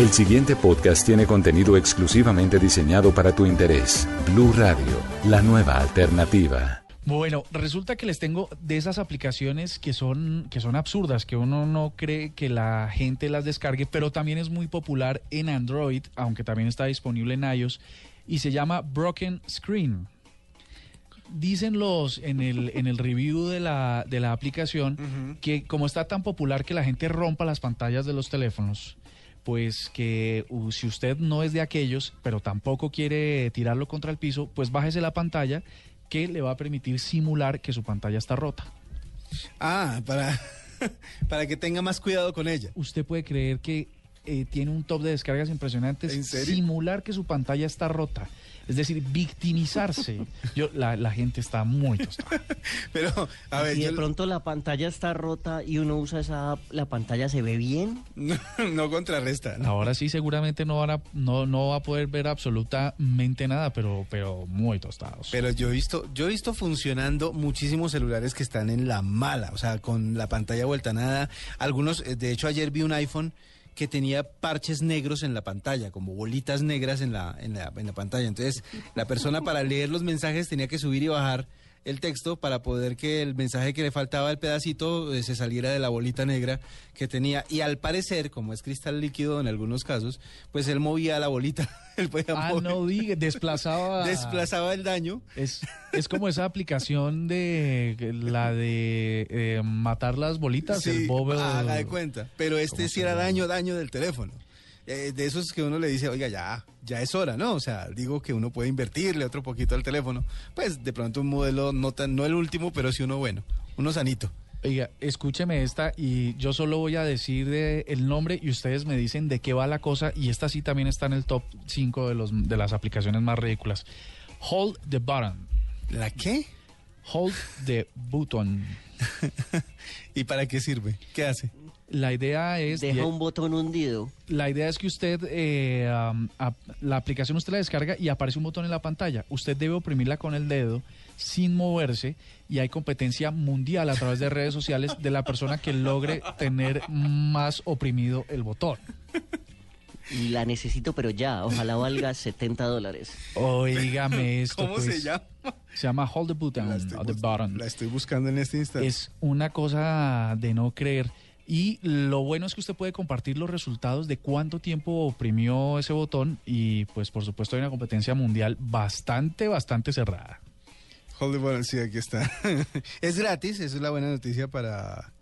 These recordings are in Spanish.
El siguiente podcast tiene contenido exclusivamente diseñado para tu interés. Blue Radio, la nueva alternativa. Bueno, resulta que les tengo de esas aplicaciones que son, que son absurdas, que uno no cree que la gente las descargue, pero también es muy popular en Android, aunque también está disponible en iOS, y se llama Broken Screen. Dicen los en el, en el review de la, de la aplicación que como está tan popular que la gente rompa las pantallas de los teléfonos, pues que uh, si usted no es de aquellos, pero tampoco quiere tirarlo contra el piso, pues bájese la pantalla que le va a permitir simular que su pantalla está rota. Ah, para, para que tenga más cuidado con ella. Usted puede creer que eh, tiene un top de descargas impresionantes. ¿En serio? Simular que su pantalla está rota. Es decir, victimizarse. Yo, la, la gente está muy tostada. Pero, a ver, si de yo pronto la pantalla está rota y uno usa esa app, la pantalla se ve bien. no, no contrarresta. ¿no? Ahora sí, seguramente no, van a, no, no va a poder ver absolutamente nada, pero, pero muy tostados. Pero yo he visto, yo he visto funcionando muchísimos celulares que están en la mala, o sea, con la pantalla vuelta a nada. Algunos, eh, de hecho, ayer vi un iPhone que tenía parches negros en la pantalla, como bolitas negras en la, en la, en la pantalla. Entonces, la persona para leer los mensajes tenía que subir y bajar el texto para poder que el mensaje que le faltaba el pedacito eh, se saliera de la bolita negra que tenía. Y al parecer, como es cristal líquido en algunos casos, pues él movía la bolita. él podía ah, mover- no diga, desplazaba. desplazaba el daño. Es, es como esa aplicación de la de eh, matar las bolitas, el Sí, Bobble. haga de cuenta. Pero este ¿Cómo sí era daño, daño del teléfono. Eh, de esos que uno le dice, oiga, ya, ya es hora, ¿no? O sea, digo que uno puede invertirle otro poquito al teléfono. Pues de pronto un modelo no tan, no el último, pero sí uno bueno, uno sanito. Oiga, escúcheme esta y yo solo voy a decir de- el nombre y ustedes me dicen de qué va la cosa y esta sí también está en el top 5 de, los, de las aplicaciones más ridículas. Hold the button. ¿La qué? Hold the button. ¿Y para qué sirve? ¿Qué hace? La idea es... Deja un botón hundido. La idea es que usted, eh, la aplicación usted la descarga y aparece un botón en la pantalla. Usted debe oprimirla con el dedo sin moverse y hay competencia mundial a través de redes sociales de la persona que logre tener más oprimido el botón. Y la necesito, pero ya. Ojalá valga 70 dólares. Oígame esto. ¿Cómo se pues. llama? Se llama Hold the Button, La estoy, or the button. la estoy buscando en este instante. Es una cosa de no creer. Y lo bueno es que usted puede compartir los resultados de cuánto tiempo oprimió ese botón y pues por supuesto hay una competencia mundial bastante, bastante cerrada. Hold the button, sí, aquí está. es gratis, esa es la buena noticia para,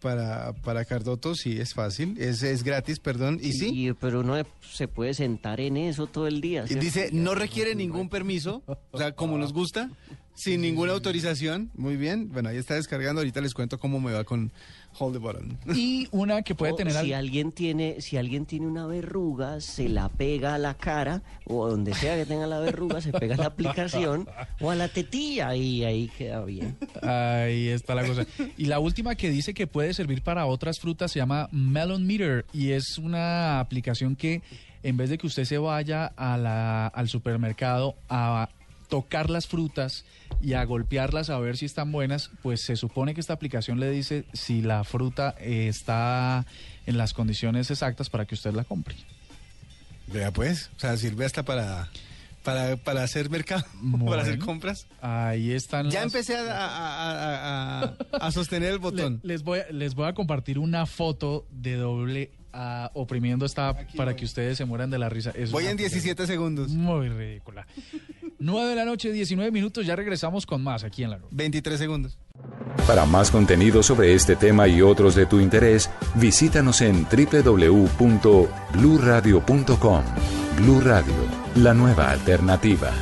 para, para Cardoto, sí, es fácil. Es, es gratis, perdón. Y sí, Y- pero uno se puede sentar en eso todo el día. Dice, no requiere ningún permiso, o sea, como nos gusta, sin ninguna autorización. Muy bien, bueno, ahí está descargando, ahorita les cuento cómo me va con Hold the Button. Y una que puede O tener... si al- alguien tiene si alguien tiene una verruga se la pega a la cara o donde sea que tenga la verruga se pega a la aplicación o a la tetilla y ahí queda bien Ahí está la cosa. Y la última que dice que puede servir para otras frutas se llama Melon Meter y es una aplicación que en vez de que usted se vaya a la- al supermercado a tocar las frutas y a golpearlas a ver si están buenas, pues se supone que esta aplicación le dice si la fruta eh, está en las condiciones exactas para que usted la compre. Vea pues, o sea, sirve hasta para, para, para hacer mercado, Bueno. para hacer compras. Ahí están. Ya las- empecé a, a- a- a- sostener el botón. les, voy les voy a compartir una foto de doble ah, oprimiendo Aquí para voy. que ustedes se mueran de la risa. Es Voy en 17 segundos. Muy ridícula. 9 de la noche, 19 minutos. Ya regresamos con más aquí en la nube. 23 segundos. Para más contenido sobre este tema y otros de tu interés, visítanos en www.bluradio.com. Blu Radio, la nueva alternativa.